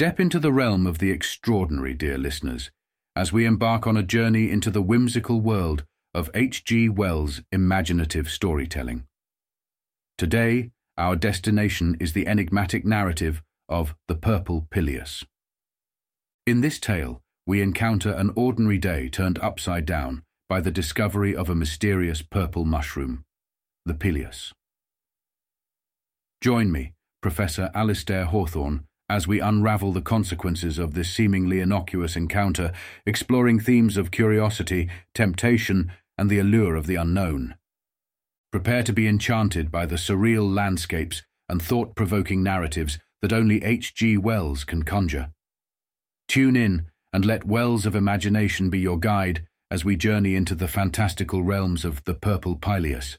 Step into the realm of the extraordinary, dear listeners, as we embark on a journey into the whimsical world of H.G. Wells' imaginative storytelling. Today, our destination is the enigmatic narrative of The Purple Pileus. In this tale, we encounter an ordinary day turned upside down by the discovery of a mysterious purple mushroom, the Pileus. Join me, Professor Alastair Hawthorne, as we unravel the consequences of this seemingly innocuous encounter, exploring themes of curiosity, temptation, and the allure of the unknown. Prepare to be enchanted by the surreal landscapes and thought provoking narratives that only H.G. Wells can conjure. Tune in and let wells of imagination be your guide as we journey into the fantastical realms of the Purple Pileus.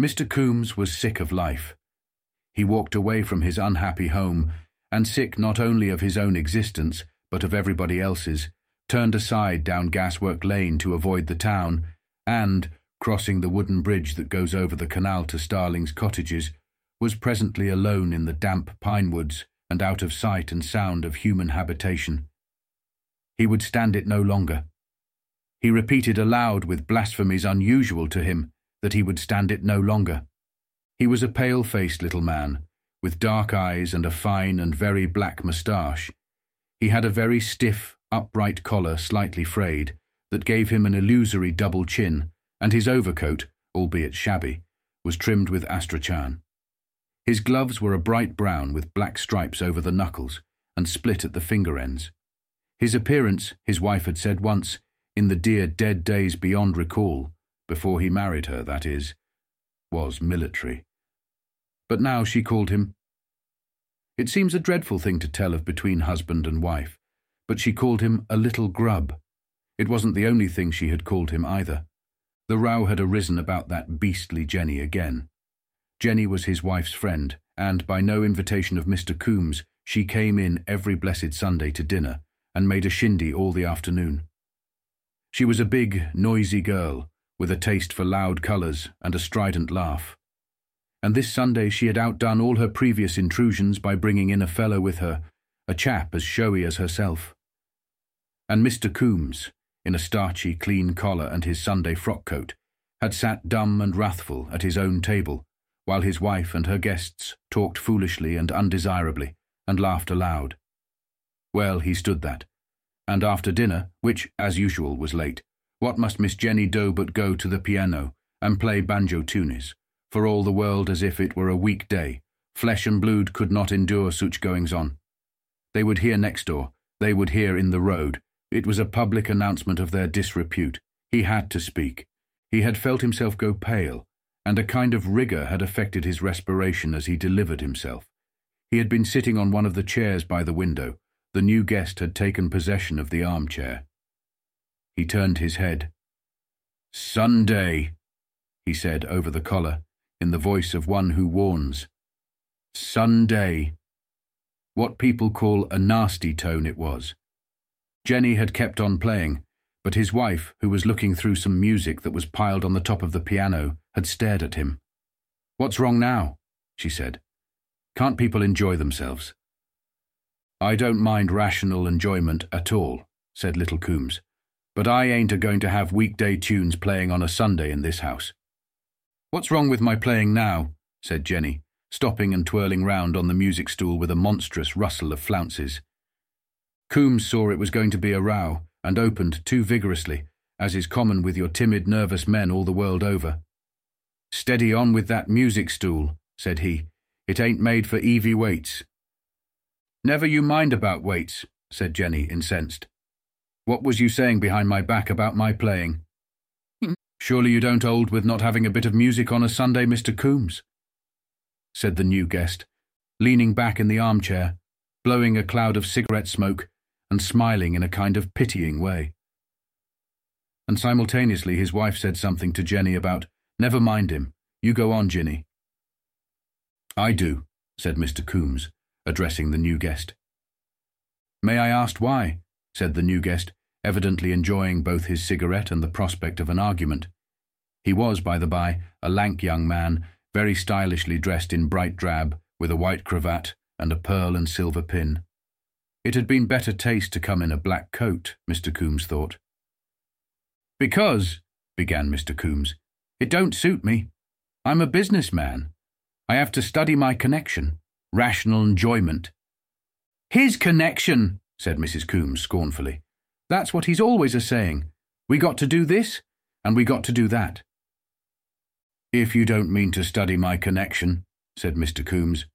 Mr. Coombes was sick of life. He walked away from his unhappy home, and sick not only of his own existence, but of everybody else's, turned aside down Gaswork Lane to avoid the town, and, crossing the wooden bridge that goes over the canal to Starling's cottages, was presently alone in the damp pine woods and out of sight and sound of human habitation. He would stand it no longer. He repeated aloud with blasphemies unusual to him that he would stand it no longer. He was a pale-faced little man, with dark eyes and a fine and very black moustache. He had a very stiff, upright collar slightly frayed, that gave him an illusory double chin, and his overcoat, albeit shabby, was trimmed with astrachan. His gloves were a bright brown with black stripes over the knuckles and split at the finger ends. His appearance, his wife had said once, in the dear dead days beyond recall, before he married her, that is, was military. But now she called him. It seems a dreadful thing to tell of between husband and wife, but she called him a little grub. It wasn't the only thing she had called him either. The row had arisen about that beastly Jenny again. Jenny was his wife's friend, and by no invitation of Mr. Coombes, she came in every blessed Sunday to dinner and made a shindy all the afternoon. She was a big, noisy girl, with a taste for loud colours and a strident laugh. And this Sunday she had outdone all her previous intrusions by bringing in a fellow with her, a chap as showy as herself. And Mr. Coombes, in a starchy, clean collar and his Sunday frock coat, had sat dumb and wrathful at his own table, while his wife and her guests talked foolishly and undesirably, and laughed aloud. Well, he stood that, and after dinner, which, as usual, was late, what must Miss Jenny do but go to the piano and play banjo tunes, for all the world as if it were a weekday? Flesh and blood could not endure such goings on. They would hear next door, they would hear in the road. It was a public announcement of their disrepute. He had to speak. He had felt himself go pale, and a kind of rigour had affected his respiration as he delivered himself. He had been sitting on one of the chairs by the window. The new guest had taken possession of the armchair. He turned his head. Sunday, he said over the collar, in the voice of one who warns. Sunday. What people call a nasty tone it was. Jenny had kept on playing, but his wife, who was looking through some music that was piled on the top of the piano, had stared at him. What's wrong now? she said. Can't people enjoy themselves? I don't mind rational enjoyment at all, said little Coombes. But I ain't a going to have weekday tunes playing on a Sunday in this house. What's wrong with my playing now? said Jenny, stopping and twirling round on the music stool with a monstrous rustle of flounces. Coombes saw it was going to be a row, and opened too vigorously, as is common with your timid, nervous men all the world over. Steady on with that music stool, said he. It ain't made for Evie Waits. Never you mind about Waits, said Jenny, incensed. What was you saying behind my back about my playing? Hmm. Surely you don't old with not having a bit of music on a Sunday, Mr. Coombes? said the new guest, leaning back in the armchair blowing a cloud of cigarette smoke and smiling in a kind of pitying way. And simultaneously his wife said something to Jenny about, Never mind him, you go on, Jinny. I do, said Mr. Coombes, addressing the new guest. May I ask why? said the new guest, evidently enjoying both his cigarette and the prospect of an argument. He was, by the by, a lank young man, very stylishly dressed in bright drab, with a white cravat and a pearl and silver pin. It had been better taste to come in a black coat, Mr. Coombes thought. Because, began Mr. Coombes, it don't suit me. I'm a businessman. I have to study my connection, rational enjoyment. His connection, said Mrs. Coombes scornfully. That's what he's always a saying. We got to do this, and we got to do that. If you don't mean to study my connection, said Mr. Coombes,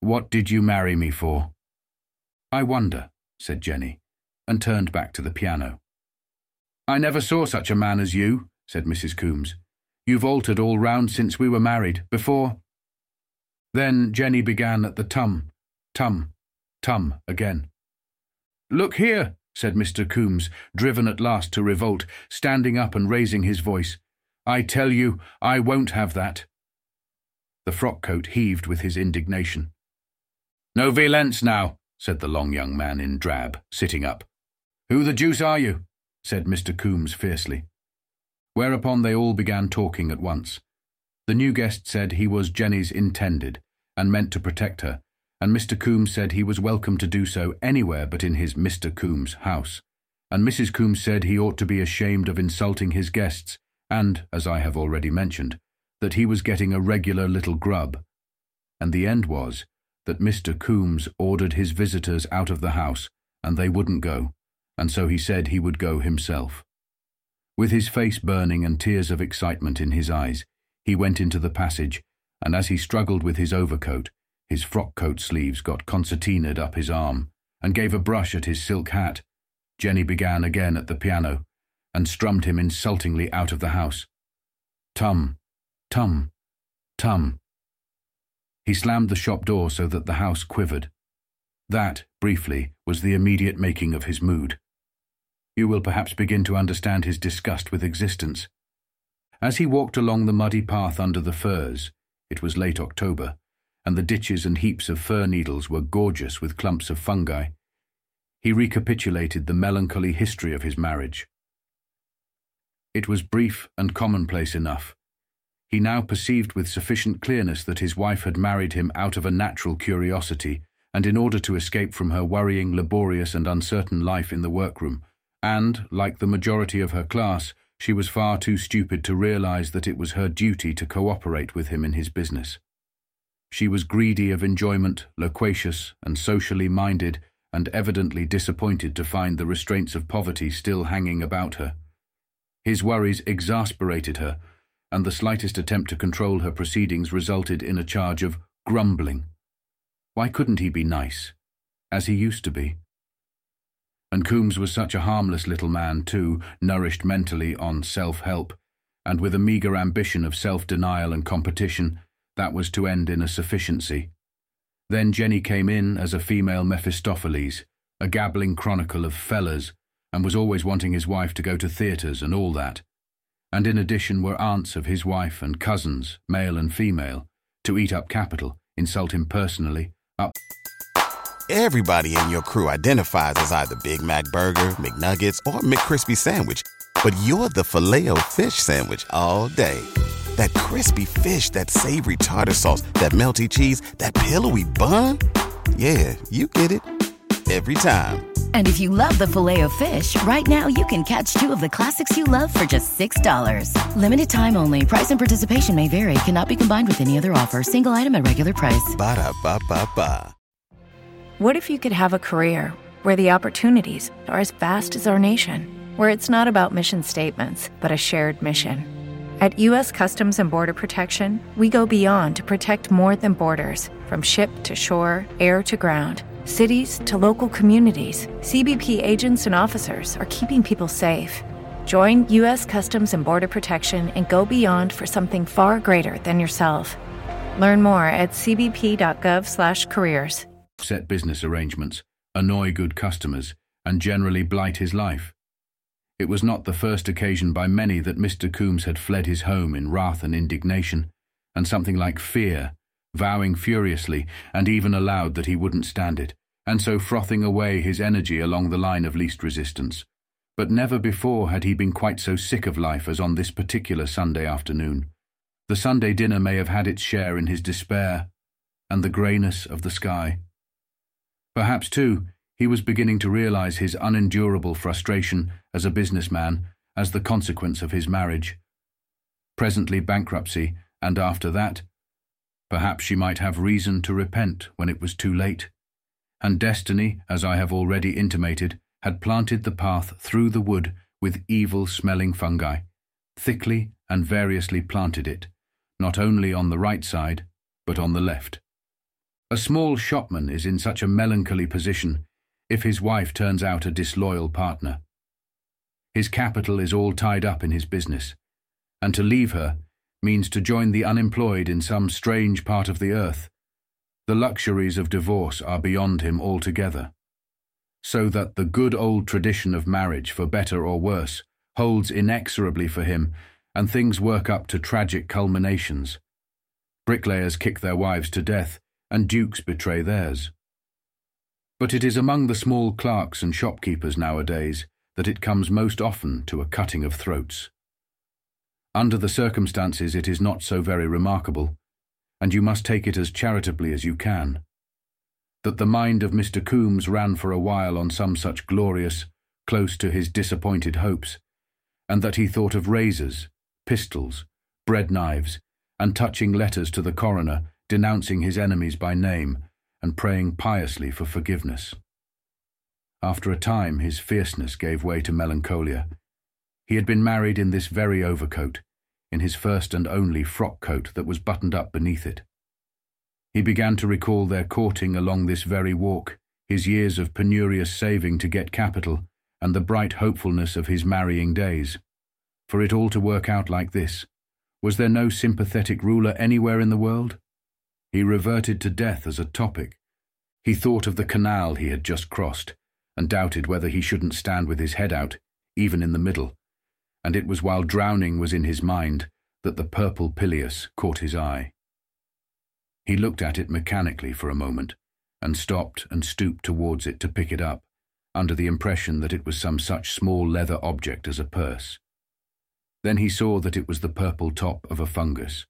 what did you marry me for? I wonder, said Jenny, and turned back to the piano. I never saw such a man as you, said Mrs. Coombes. You've altered all round since we were married, before. Then Jenny began at the tum, tum, tum again. Look here, said Mr. Coombes, driven at last to revolt, standing up and raising his voice. I tell you, I won't have that. The frock coat heaved with his indignation. No violence now, said the long young man in drab, sitting up. Who the deuce are you? said Mr. Coombes fiercely. Whereupon they all began talking at once. The new guest said he was Jenny's intended, and meant to protect her, and Mr. Coombes said he was welcome to do so anywhere but in his Mr. Coombes house, and Mrs. Coombes said he ought to be ashamed of insulting his guests, and, as I have already mentioned, that he was getting a regular little grub. And the end was that Mr. Coombes ordered his visitors out of the house, and they wouldn't go, and so he said he would go himself. With his face burning and tears of excitement in his eyes, he went into the passage, and as he struggled with his overcoat, his frock coat sleeves got concertinaed up his arm, and gave a brush at his silk hat. Jenny began again at the piano, and strummed him insultingly out of the house. Tum, tum, tum. He slammed the shop door so that the house quivered. That, briefly, was the immediate making of his mood. You will perhaps begin to understand his disgust with existence. As he walked along the muddy path under the firs, it was late October, and the ditches and heaps of fir needles were gorgeous with clumps of fungi. He recapitulated the melancholy history of his marriage. It was brief and commonplace enough. He now perceived with sufficient clearness that his wife had married him out of a natural curiosity, and in order to escape from her worrying, laborious, and uncertain life in the workroom, and, like the majority of her class, she was far too stupid to realize that it was her duty to cooperate with him in his business. She was greedy of enjoyment, loquacious, and socially minded, and evidently disappointed to find the restraints of poverty still hanging about her. His worries exasperated her, and the slightest attempt to control her proceedings resulted in a charge of grumbling. Why couldn't he be nice, as he used to be? And Coombes was such a harmless little man, too, nourished mentally on self-help, and with a meagre ambition of self-denial and competition, that was to end in a sufficiency. Then Jenny came in as a female Mephistopheles, a gabbling chronicle of fellers, and was always wanting his wife to go to theatres and all that. And in addition were aunts of his wife and cousins, male and female, to eat up capital, insult him personally, up. Everybody in your crew identifies as either Big Mac Burger, McNuggets, or McCrispy Sandwich, but you're the Filet-O-Fish Sandwich all day that crispy fish, that savory tartar sauce, that melty cheese, that pillowy bun. Yeah, you get it every time. And if you love the filet of fish, right now you can catch two of the classics you love for just $6. Limited time only. Price and participation may vary. Cannot be combined with any other offer. Single item at regular price. Ba da ba ba ba. What if you could have a career where the opportunities are as vast as our nation, where it's not about mission statements, but a shared mission? At U.S. Customs and Border Protection, we go beyond to protect more than borders from ship to shore, air to ground, cities to local communities. CBP agents and officers are keeping people safe. Join U.S. Customs and Border Protection and go beyond for something far greater than yourself. Learn more at cbp.gov/careers. set business arrangements, annoy good customers, and generally blight his life. It was not the first occasion by many that Mr. Coombes had fled his home in wrath and indignation, and something like fear, vowing furiously, and even aloud that he wouldn't stand it, and so frothing away his energy along the line of least resistance. But never before had he been quite so sick of life as on this particular Sunday afternoon. The Sunday dinner may have had its share in his despair and the greyness of the sky. Perhaps, too, he was beginning to realize his unendurable frustration as a businessman as the consequence of his marriage. Presently bankruptcy, and after that, perhaps she might have reason to repent when it was too late. And destiny, as I have already intimated, had planted the path through the wood with evil-smelling fungi, thickly and variously planted it, not only on the right side, but on the left. A small shopman is in such a melancholy position if his wife turns out a disloyal partner. His capital is all tied up in his business, and to leave her means to join the unemployed in some strange part of the earth. The luxuries of divorce are beyond him altogether. So that the good old tradition of marriage, for better or worse, holds inexorably for him, and things work up to tragic culminations. Bricklayers kick their wives to death, and dukes betray theirs. But it is among the small clerks and shopkeepers nowadays that it comes most often to a cutting of throats. Under the circumstances, it is not so very remarkable, and you must take it as charitably as you can. That the mind of Mr. Coombes ran for a while on some such glorious, close to his disappointed hopes, and that he thought of razors, pistols, bread knives, and touching letters to the coroner, denouncing his enemies by name, and praying piously for forgiveness. After a time, his fierceness gave way to melancholia. He had been married in this very overcoat, in his first and only frock coat that was buttoned up beneath it. He began to recall their courting along this very walk, his years of penurious saving to get capital, and the bright hopefulness of his marrying days. For it all to work out like this, was there no sympathetic ruler anywhere in the world? He reverted to death as a topic. He thought of the canal he had just crossed, and doubted whether he shouldn't stand with his head out, even in the middle. And it was while drowning was in his mind that the purple pileus caught his eye. He looked at it mechanically for a moment, and stopped and stooped towards it to pick it up, under the impression that it was some such small leather object as a purse. Then he saw that it was the purple top of a fungus,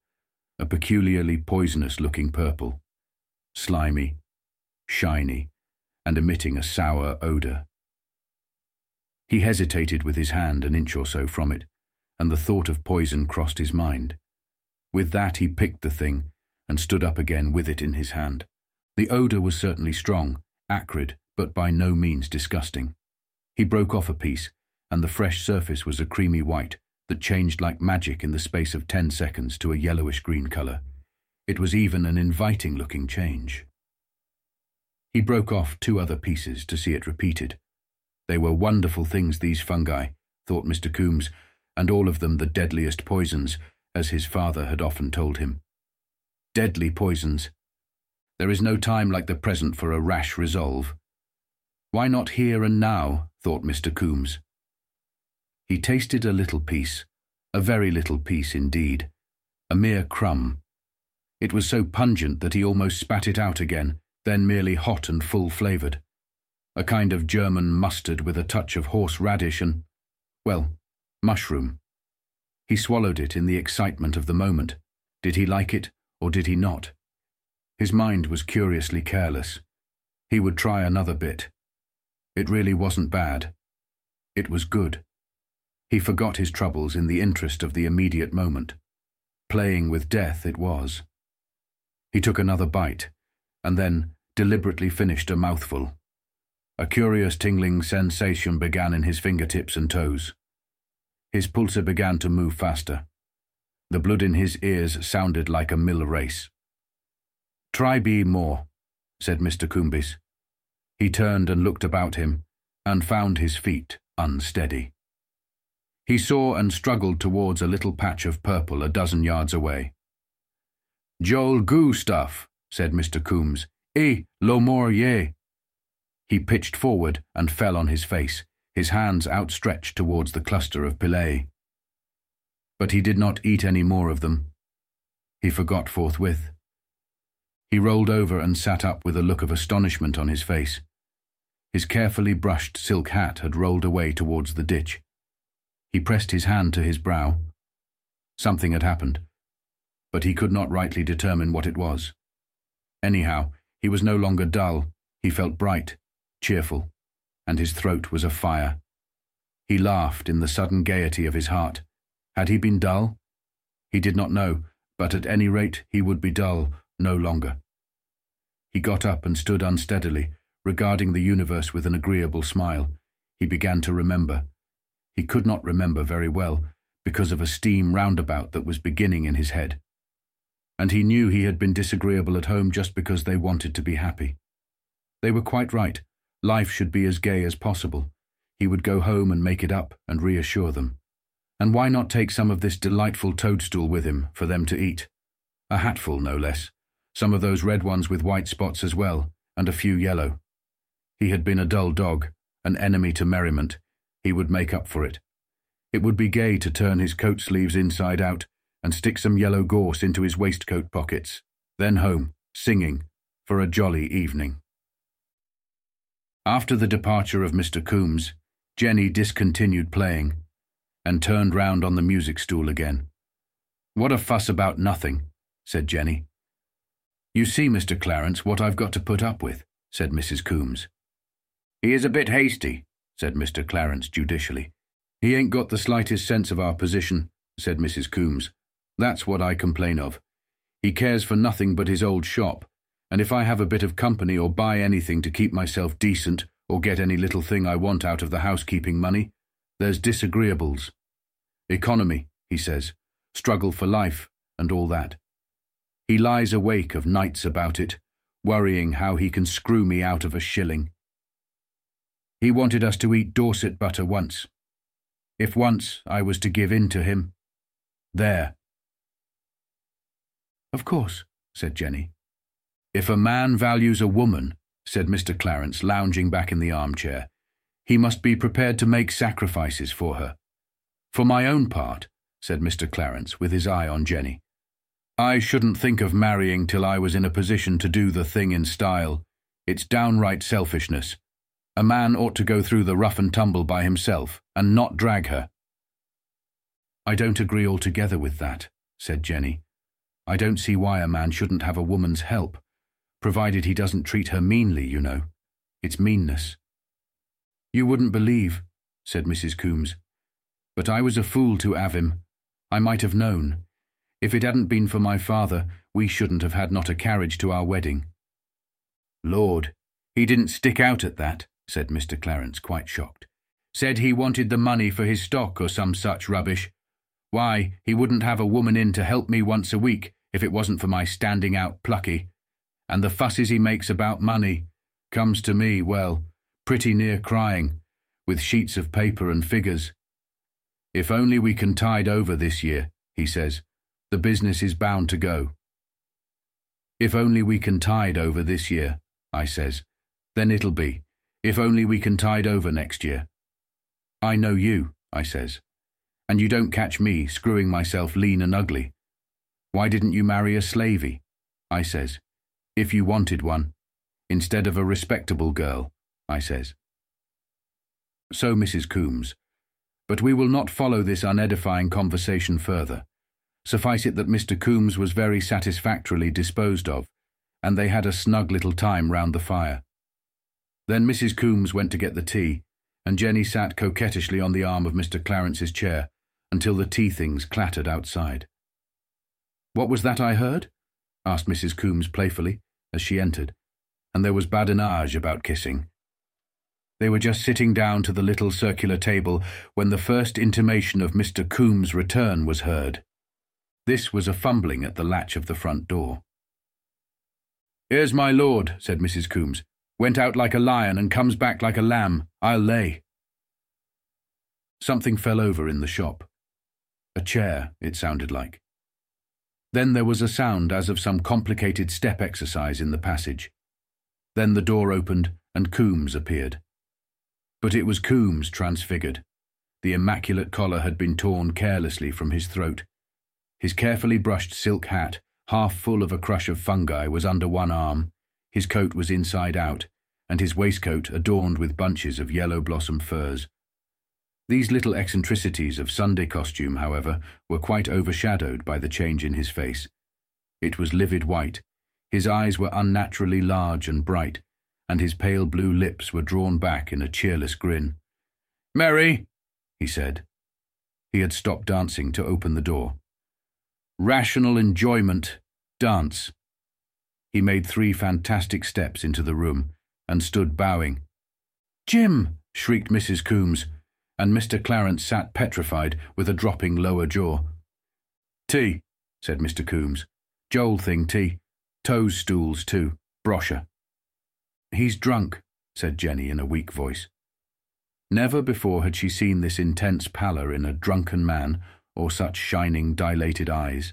a peculiarly poisonous-looking purple, slimy, shiny, and emitting a sour odour. He hesitated with his hand an inch or so from it, and the thought of poison crossed his mind. With that he picked the thing and stood up again with it in his hand. The odour was certainly strong, acrid, but by no means disgusting. He broke off a piece, and the fresh surface was a creamy white, that changed like magic in the space of ten seconds to a yellowish-green colour. It was even an inviting-looking change. He broke off two other pieces to see it repeated. They were wonderful things, these fungi, thought Mr. Coombes, and all of them the deadliest poisons, as his father had often told him. Deadly poisons. There is no time like the present for a rash resolve. Why not here and now, thought Mr. Coombes. He tasted a little piece, a very little piece indeed, a mere crumb. It was so pungent that he almost spat it out again, then merely hot and full-flavoured. A kind of German mustard with a touch of horseradish and, well, mushroom. He swallowed it in the excitement of the moment. Did he like it, or did he not? His mind was curiously careless. He would try another bit. It really wasn't bad. It was good. He forgot his troubles in the interest of the immediate moment. Playing with death it was. He took another bite, and then deliberately finished a mouthful. A curious tingling sensation began in his fingertips and toes. His pulsar began to move faster. The blood in his ears sounded like a mill race. Try be more, said Mr. Coombes. He turned and looked about him, and found his feet unsteady. He saw and struggled towards a little patch of purple a dozen yards away. Joel Goo stuff, said Mr. Coombes, Eh, lo more ye. He pitched forward and fell on his face, his hands outstretched towards the cluster of pilei. But he did not eat any more of them. He forgot forthwith. He rolled over and sat up with a look of astonishment on his face. His carefully brushed silk hat had rolled away towards the ditch. He pressed his hand to his brow. Something had happened, but he could not rightly determine what it was. Anyhow, he was no longer dull, he felt bright, cheerful, and his throat was afire. He laughed in the sudden gaiety of his heart. Had he been dull? He did not know, but at any rate he would be dull no longer. He got up and stood unsteadily, regarding the universe with an agreeable smile. He began to remember. He could not remember very well, because of a steam roundabout that was beginning in his head. And he knew he had been disagreeable at home just because they wanted to be happy. They were quite right. Life should be as gay as possible. He would go home and make it up and reassure them. And why not take some of this delightful toadstool with him for them to eat? A hatful, no less. Some of those red ones with white spots as well, and a few yellow. He had been a dull dog, an enemy to merriment. He would make up for it. It would be gay to turn his coat sleeves inside out and stick some yellow gorse into his waistcoat pockets. Then home, singing, for a jolly evening. After the departure of Mr. Coombes, Jenny discontinued playing and turned round on the music stool again. What a fuss about nothing, said Jenny. You see, Mr. Clarence, what I've got to put up with, said Mrs. Coombes. He is a bit hasty, said Mr. Clarence judicially. He ain't got the slightest sense of our position, said Mrs. Coombes. That's what I complain of. He cares for nothing but his old shop, and if I have a bit of company or buy anything to keep myself decent or get any little thing I want out of the housekeeping money, there's disagreeables. Economy, he says, struggle for life, and all that. He lies awake of nights about it, worrying how he can screw me out of a shilling. He wanted us to eat Dorset butter once. If once I was to give in to him, there. Of course, said Jenny. If a man values a woman, said Mr. Clarence, lounging back in the armchair, he must be prepared to make sacrifices for her. For my own part, said Mr. Clarence, with his eye on Jenny, I shouldn't think of marrying till I was in a position to do the thing in style. It's downright selfishness. A man ought to go through the rough and tumble by himself, and not drag her. I don't agree altogether with that, said Jenny. I don't see why a man shouldn't have a woman's help, provided he doesn't treat her meanly, you know. It's meanness. You wouldn't believe, said Mrs. Coombes. But I was a fool to have him. I might have known. If it hadn't been for my father, we shouldn't have had not a carriage to our wedding. Lord, he didn't stick out at that, said Mr. Clarence, quite shocked. Said he wanted the money for his stock or some such rubbish. Why, he wouldn't have a woman in to help me once a week if it wasn't for my standing out plucky. And the fusses he makes about money comes to me, well, pretty near crying, with sheets of paper and figures. If only we can tide over this year, he says, the business is bound to go. If only we can tide over this year, I says, then it'll be. If only we can tide over next year. I know you, I says, and you don't catch me screwing myself lean and ugly. Why didn't you marry a slavey? I says, if you wanted one, instead of a respectable girl, I says. So, Mrs. Coombes, but we will not follow this unedifying conversation further. Suffice it that Mr. Coombes was very satisfactorily disposed of, and they had a snug little time round the fire. Then Mrs. Coombes went to get the tea, and Jenny sat coquettishly on the arm of Mr. Clarence's chair until the tea things clattered outside. What was that I heard? asked Mrs. Coombes playfully, as she entered, and there was badinage about kissing. They were just sitting down to the little circular table when the first intimation of Mr. Coombes' return was heard. This was a fumbling at the latch of the front door. Here's my lord, said Mrs. Coombes. Went out like a lion and comes back like a lamb, I'll lay. Something fell over in the shop. A chair, it sounded like. Then there was a sound as of some complicated step exercise in the passage. Then the door opened and Coombes appeared. But it was Coombes transfigured. The immaculate collar had been torn carelessly from his throat. His carefully brushed silk hat, half full of a crush of fungi, was under one arm. His coat was inside out, and his waistcoat adorned with bunches of yellow blossom furze. These little eccentricities of Sunday costume, however, were quite overshadowed by the change in his face. It was livid white, his eyes were unnaturally large and bright, and his pale blue lips were drawn back in a cheerless grin. Mary, he said. He had stopped dancing to open the door. Rational enjoyment, dance. He made three fantastic steps into the room and stood bowing. Jim! shrieked Mrs. Coombes, and Mr. Clarence sat petrified with a dropping lower jaw. Tea, said Mr. Coombes. Joel thing tea. Toes stools too. Brochure. He's drunk, said Jenny in a weak voice. Never before had she seen this intense pallor in a drunken man or such shining, dilated eyes.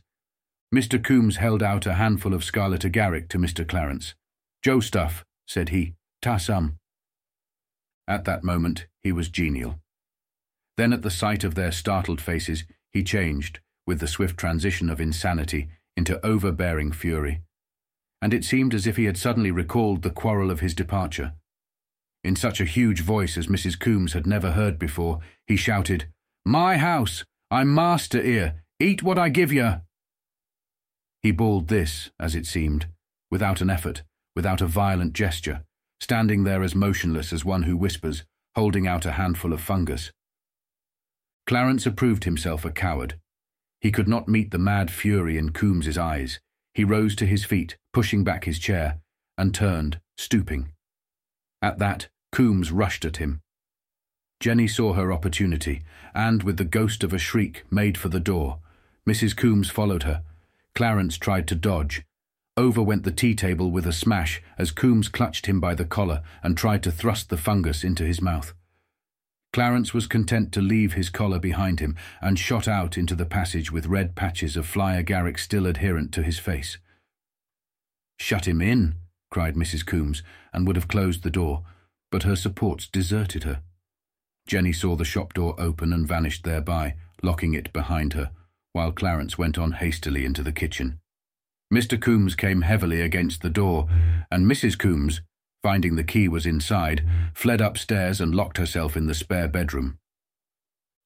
Mr. Coombes held out a handful of scarlet agaric to Mr. Clarence. Joe stuff, said he. Ta some. At that moment he was genial. Then at the sight of their startled faces he changed, with the swift transition of insanity, into overbearing fury and it seemed as if he had suddenly recalled the quarrel of his departure. In such a huge voice as Mrs. Coombes had never heard before, he shouted, My house! I'm master here! Eat what I give you! He bawled this, as it seemed, without an effort, without a violent gesture, standing there as motionless as one who whispers, holding out a handful of fungus. Clarence approved himself a coward. He could not meet the mad fury in Coombes's eyes. He rose to his feet, pushing back his chair, and turned, stooping. At that, Coombes rushed at him. Jenny saw her opportunity, and, with the ghost of a shriek, made for the door. Mrs. Coombes followed her. Clarence tried to dodge. Over went the tea table with a smash as Coombes clutched him by the collar and tried to thrust the fungus into his mouth. Clarence was content to leave his collar behind him and shot out into the passage with red patches of fly agaric still adherent to his face. Shut him in, cried Mrs. Coombes, and would have closed the door, but her supports deserted her. Jenny saw the shop door open and vanished thereby, locking it behind her, while Clarence went on hastily into the kitchen. Mr. Coombes came heavily against the door, and Mrs. Coombes, finding the key was inside, fled upstairs and locked herself in the spare bedroom.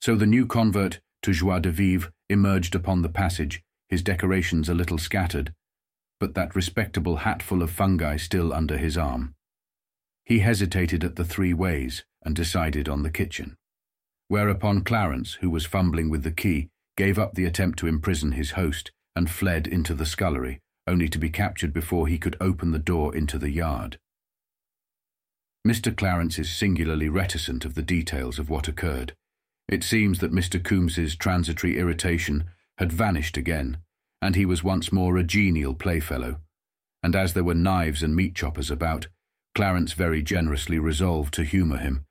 So the new convert to joie de vivre emerged upon the passage, his decorations a little scattered, but that respectable hatful of fungi still under his arm. He hesitated at the three ways and decided on the kitchen. Whereupon Clarence, who was fumbling with the key, gave up the attempt to imprison his host and fled into the scullery, only to be captured before he could open the door into the yard. Mr. Clarence is singularly reticent of the details of what occurred. It seems that Mr. Coombes's transitory irritation had vanished again, and he was once more a genial playfellow. And as there were knives and meat choppers about, Clarence very generously resolved to humour him,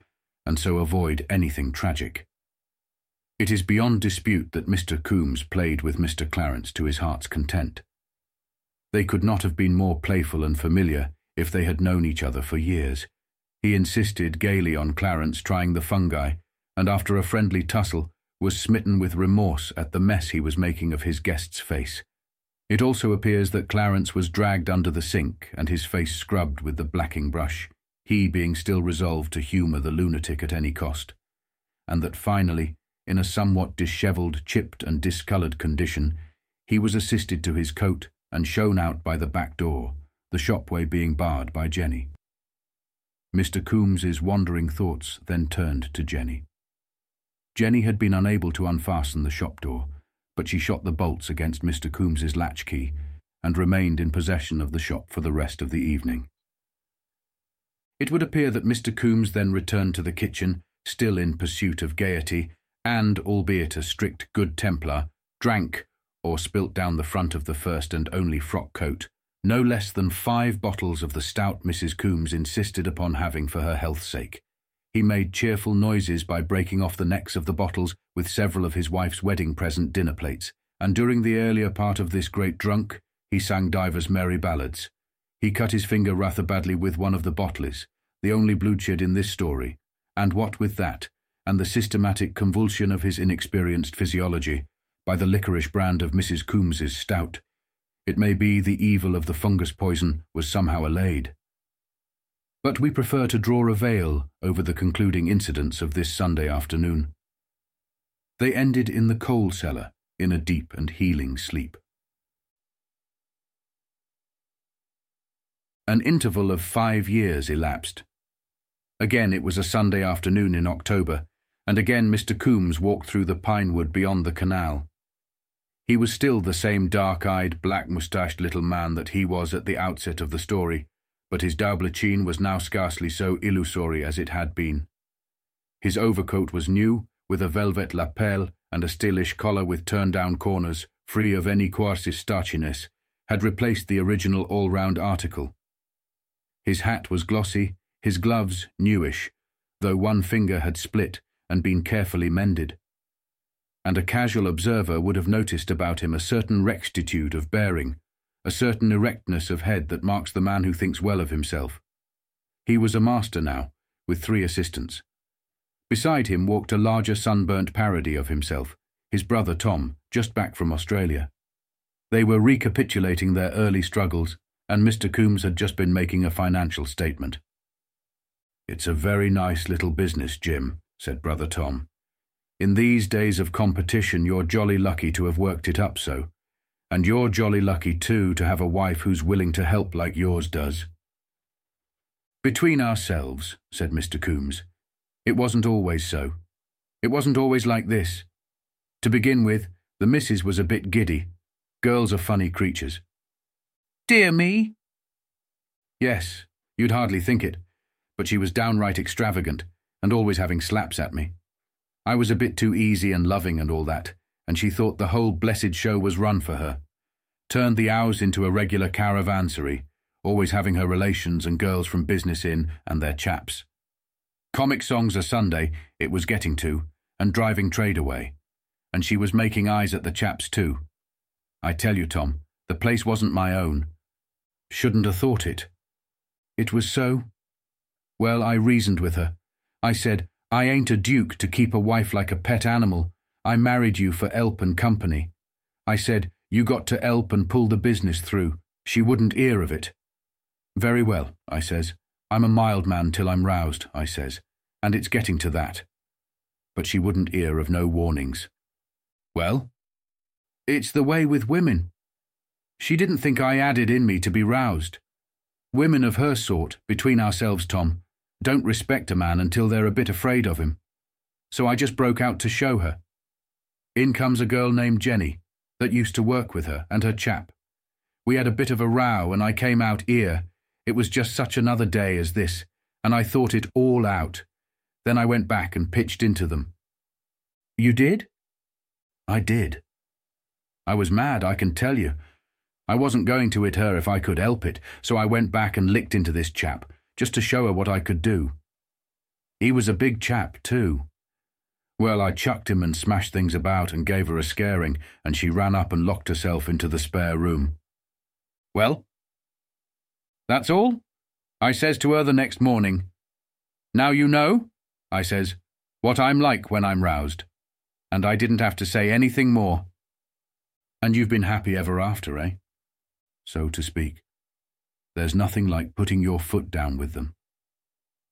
and so avoid anything tragic. It is beyond dispute that Mr. Coombes played with Mr. Clarence to his heart's content. They could not have been more playful and familiar if they had known each other for years. He insisted gaily on Clarence trying the fungi, and after a friendly tussle, was smitten with remorse at the mess he was making of his guest's face. It also appears that Clarence was dragged under the sink and his face scrubbed with the blacking brush, he being still resolved to humour the lunatic at any cost, and that finally, in a somewhat dishevelled, chipped and discoloured condition, he was assisted to his coat and shown out by the back door, the shopway being barred by Jenny. Mr. Coombes's wandering thoughts then turned to Jenny. Jenny had been unable to unfasten the shop door, but she shot the bolts against Mr. Coombes's latchkey and remained in possession of the shop for the rest of the evening. It would appear that Mr. Coombes then returned to the kitchen, still in pursuit of gaiety, and, albeit a strict good Templar, drank, or spilt down the front of the first and only frock coat, no less than five bottles of the stout Mrs. Coombes insisted upon having for her health's sake. He made cheerful noises by breaking off the necks of the bottles with several of his wife's wedding present dinner plates, and during the earlier part of this great drunk, he sang divers merry ballads. He cut his finger rather badly with one of the bottles, the only bloodshed in this story, and what with that, and the systematic convulsion of his inexperienced physiology, by the licorice brand of Mrs. Coombes's stout, it may be the evil of the fungus poison was somehow allayed. But we prefer to draw a veil over the concluding incidents of this Sunday afternoon. They ended in the coal cellar, in a deep and healing sleep. An interval of five years elapsed. Again it was a Sunday afternoon in October, and again Mr. Coombes walked through the pine wood beyond the canal. He was still the same dark-eyed, black-moustached little man that he was at the outset of the story, but his doubletine was now scarcely so illusory as it had been. His overcoat was new, with a velvet lapel and a stylish collar with turned-down corners, free of any quarsis starchiness, had replaced the original all-round article. His hat was glossy, his gloves newish, though one finger had split and been carefully mended. And a casual observer would have noticed about him a certain rectitude of bearing, a certain erectness of head that marks the man who thinks well of himself. He was a master now, with three assistants. Beside him walked a larger sunburnt parody of himself, his brother Tom, just back from Australia. They were recapitulating their early struggles, and Mr. Coombes had just been making a financial statement. It's a very nice little business, Jim, said brother Tom. In these days of competition, you're jolly lucky to have worked it up so. And you're jolly lucky, too, to have a wife who's willing to help like yours does. Between ourselves, said Mr. Coombes, it wasn't always so. It wasn't always like this. To begin with, the missus was a bit giddy. Girls are funny creatures. Dear me. Yes, you'd hardly think it, but she was downright extravagant, and always having slaps at me. I was a bit too easy and loving and all that, and she thought the whole blessed show was run for her. Turned the hours into a regular caravansary, always having her relations and girls from business in and their chaps. Comic songs a Sunday, it was getting to, and driving trade away. And she was making eyes at the chaps too. I tell you, Tom, the place wasn't my own. Shouldn't have thought it. It was so. Well, I reasoned with her. I said, I ain't a duke to keep a wife like a pet animal. I married you for help and company. I said, you got to help and pull the business through. She wouldn't hear of it. Very well, I says. I'm a mild man till I'm roused, I says, and it's getting to that. But she wouldn't hear of no warnings. Well? It's the way with women. She didn't think I it in me to be roused. Women of her sort, between ourselves, Tom, don't respect a man until they're a bit afraid of him. So I just broke out to show her. In comes a girl named Jenny, that used to work with her, and her chap. We had a bit of a row, and I came out here. It was just such another day as this, and I thought it all out. Then I went back and pitched into them. You did? I did. I was mad, I can tell you. I wasn't going to hit her if I could help it, so I went back and licked into this chap, just to show her what I could do. He was a big chap, too. Well, I chucked him and smashed things about and gave her a scaring, and she ran up and locked herself into the spare room. Well? That's all? I says to her the next morning. Now you know, I says, what I'm like when I'm roused. And I didn't have to say anything more. And you've been happy ever after, eh? So to speak. There's nothing like putting your foot down with them.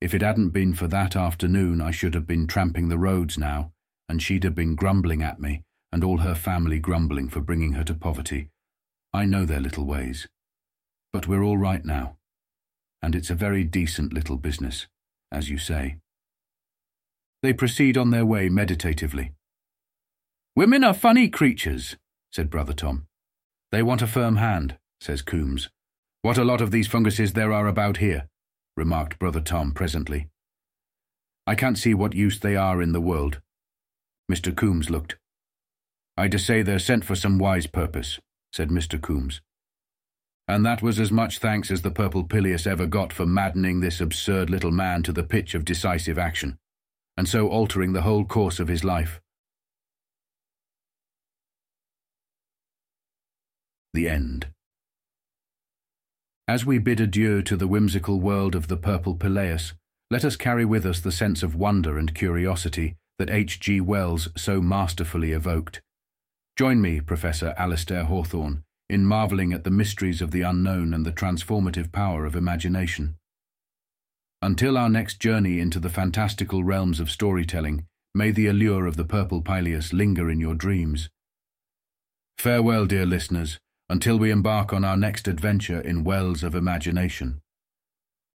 If it hadn't been for that afternoon, I should have been tramping the roads now, and she'd have been grumbling at me, and all her family grumbling for bringing her to poverty. I know their little ways. But we're all right now, and it's a very decent little business, as you say. They proceed on their way meditatively. Women are funny creatures, said Brother Tom. They want a firm hand, says Coombes. What a lot of these funguses there are about here, remarked Brother Tom presently. I can't see what use they are in the world. Mr. Coombes looked. I say they're sent for some wise purpose, said Mr. Coombes. And that was as much thanks as the purple Pileus ever got for maddening this absurd little man to the pitch of decisive action, and so altering the whole course of his life. The End As we bid adieu to the whimsical world of the purple pileus, let us carry with us the sense of wonder and curiosity that H.G. Wells so masterfully evoked. Join me, Professor Alastair Hawthorne, in marvelling at the mysteries of the unknown and the transformative power of imagination. Until our next journey into the fantastical realms of storytelling, may the allure of the purple pileus linger in your dreams. Farewell, dear listeners, until we embark on our next adventure in wells of imagination.